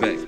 respect.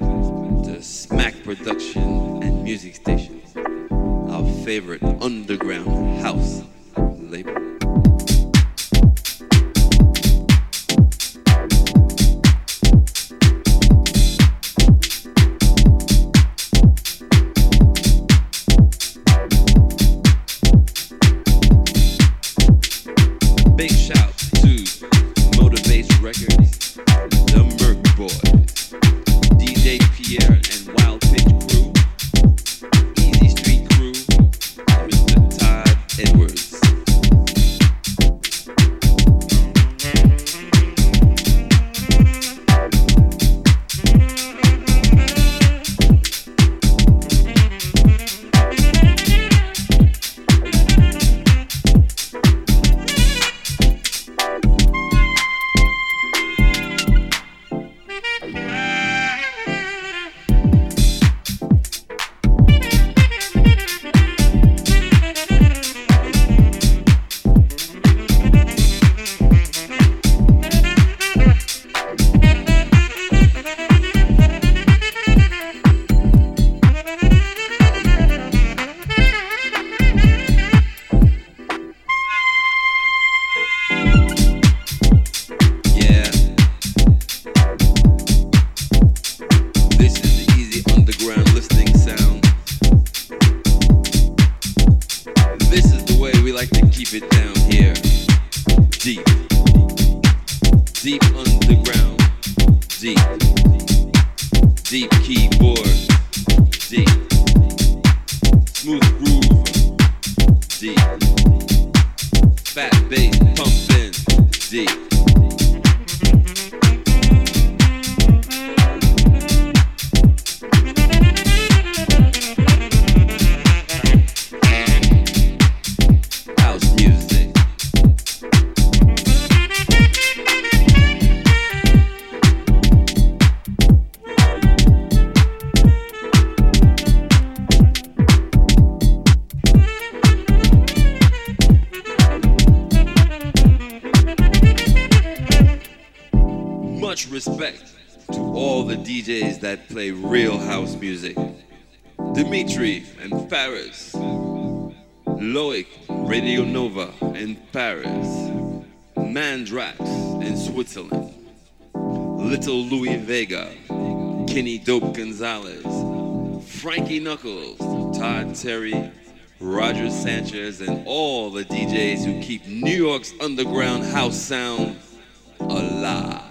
like to keep it down here, deep, deep underground, deep, deep keyboard. play real house music. Dimitri and Paris. Loic, Radio Nova in Paris. Mandrax in Switzerland. Little Louie Vega. Kenny Dope Gonzalez. Frankie Knuckles. Todd Terry. Roger Sanchez and all the DJs who keep New York's underground house sound alive.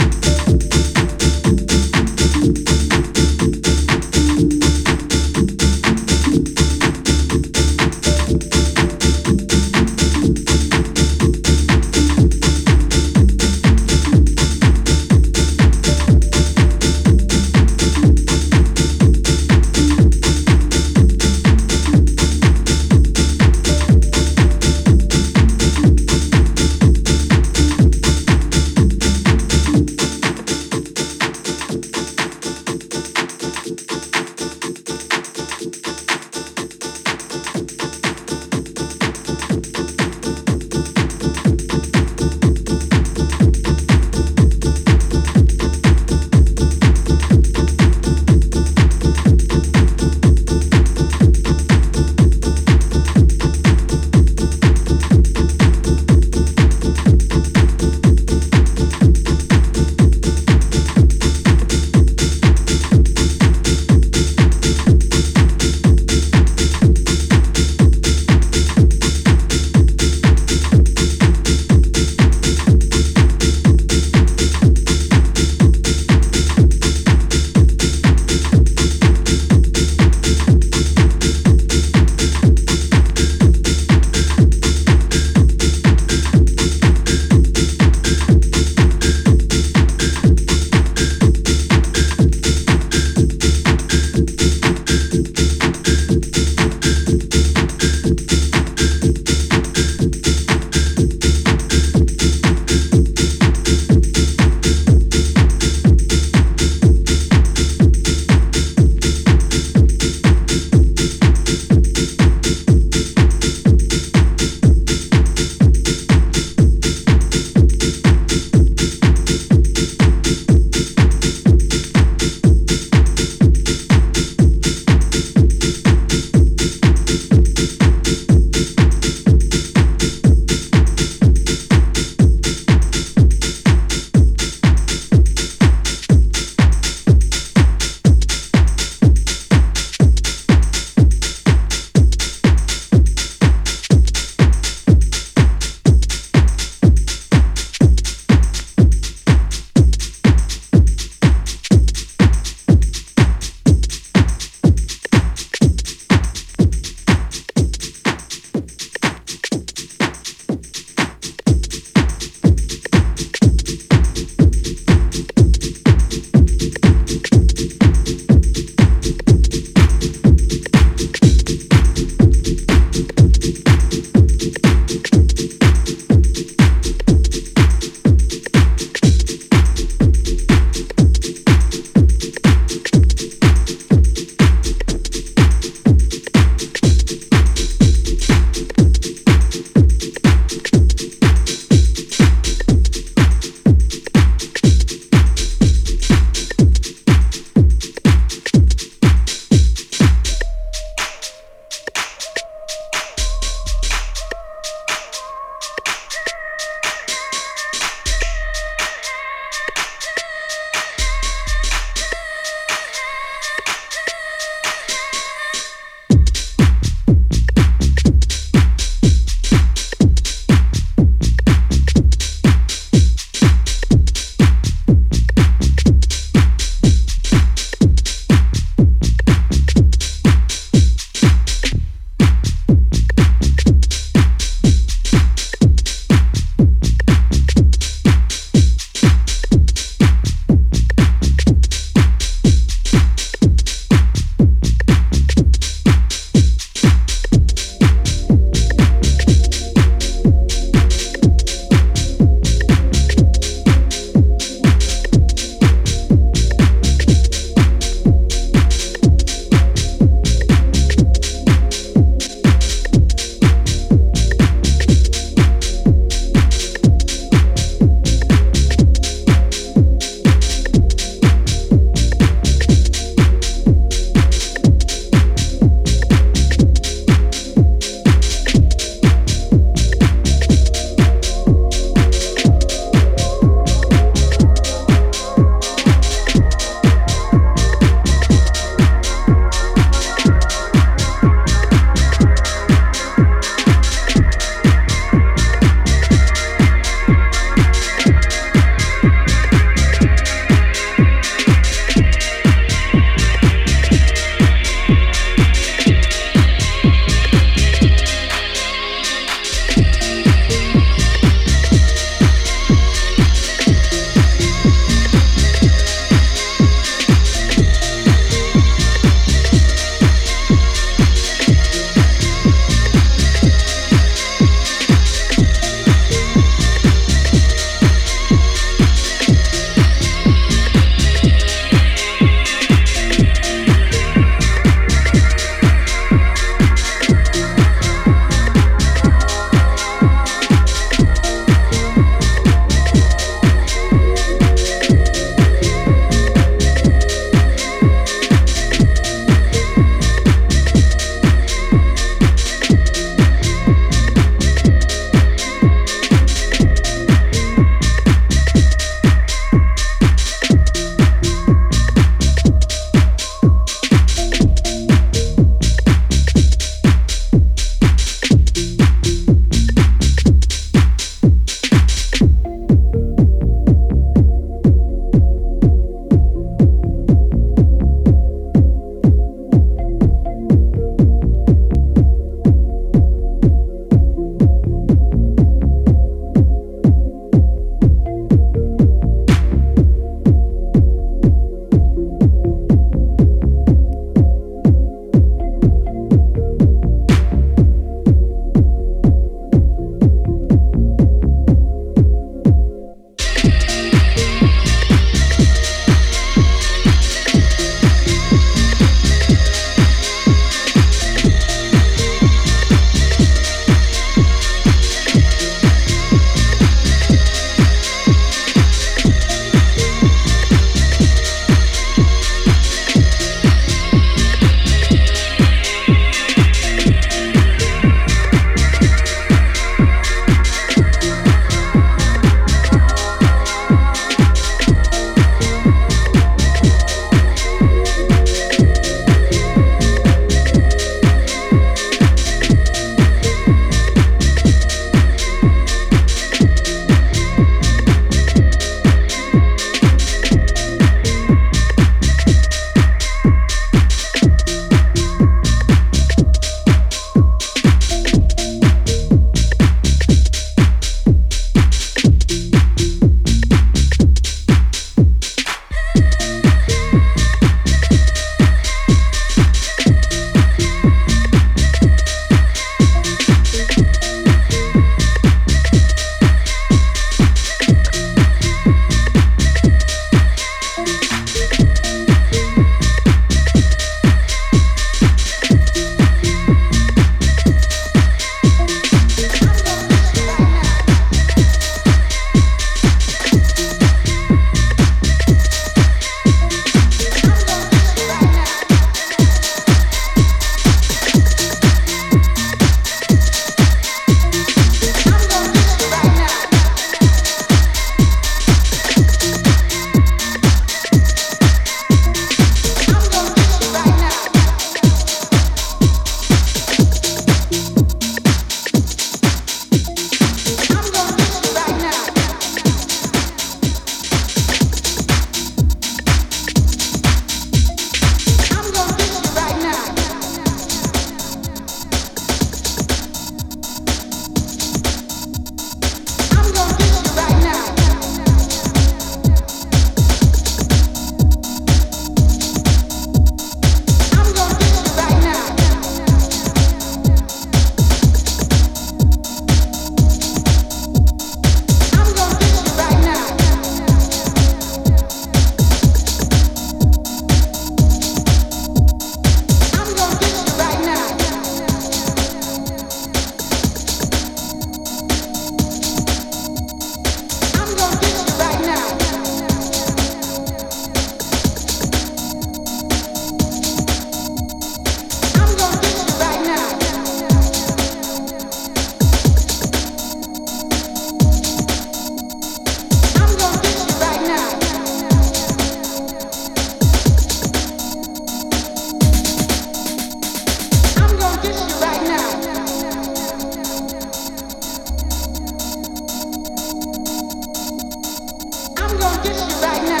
gets you right now.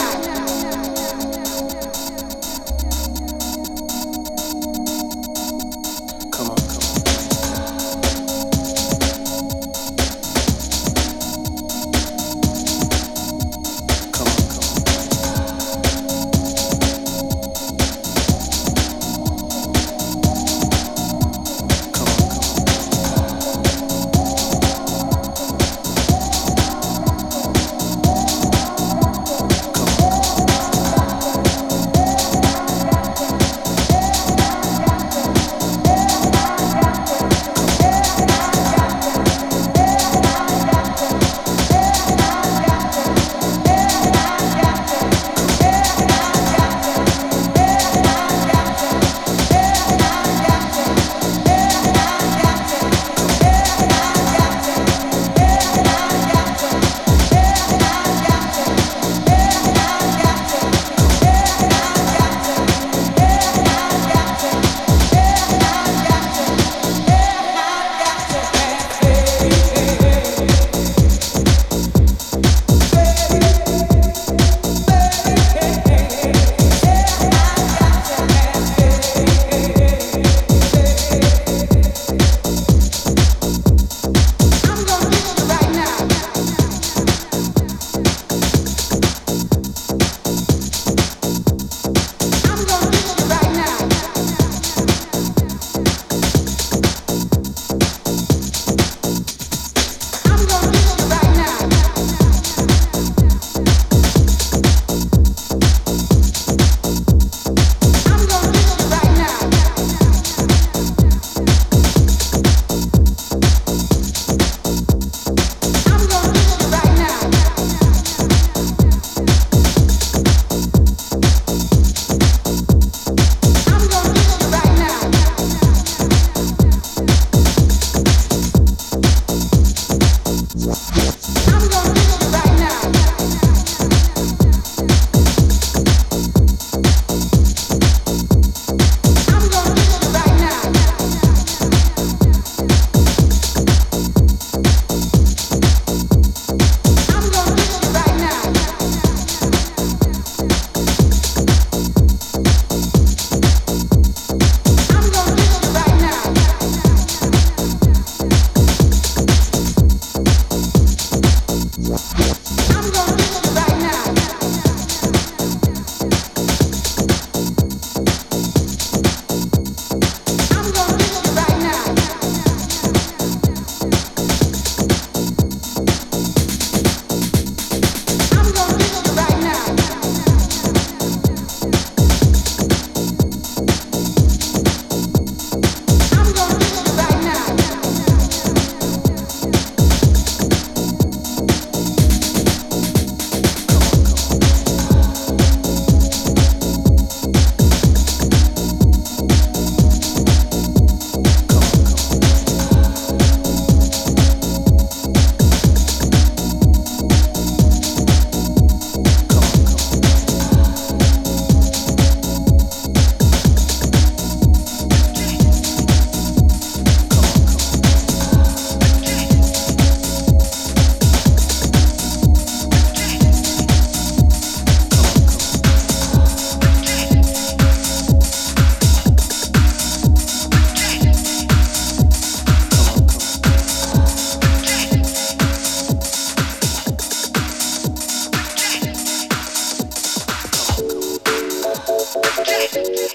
Yeah.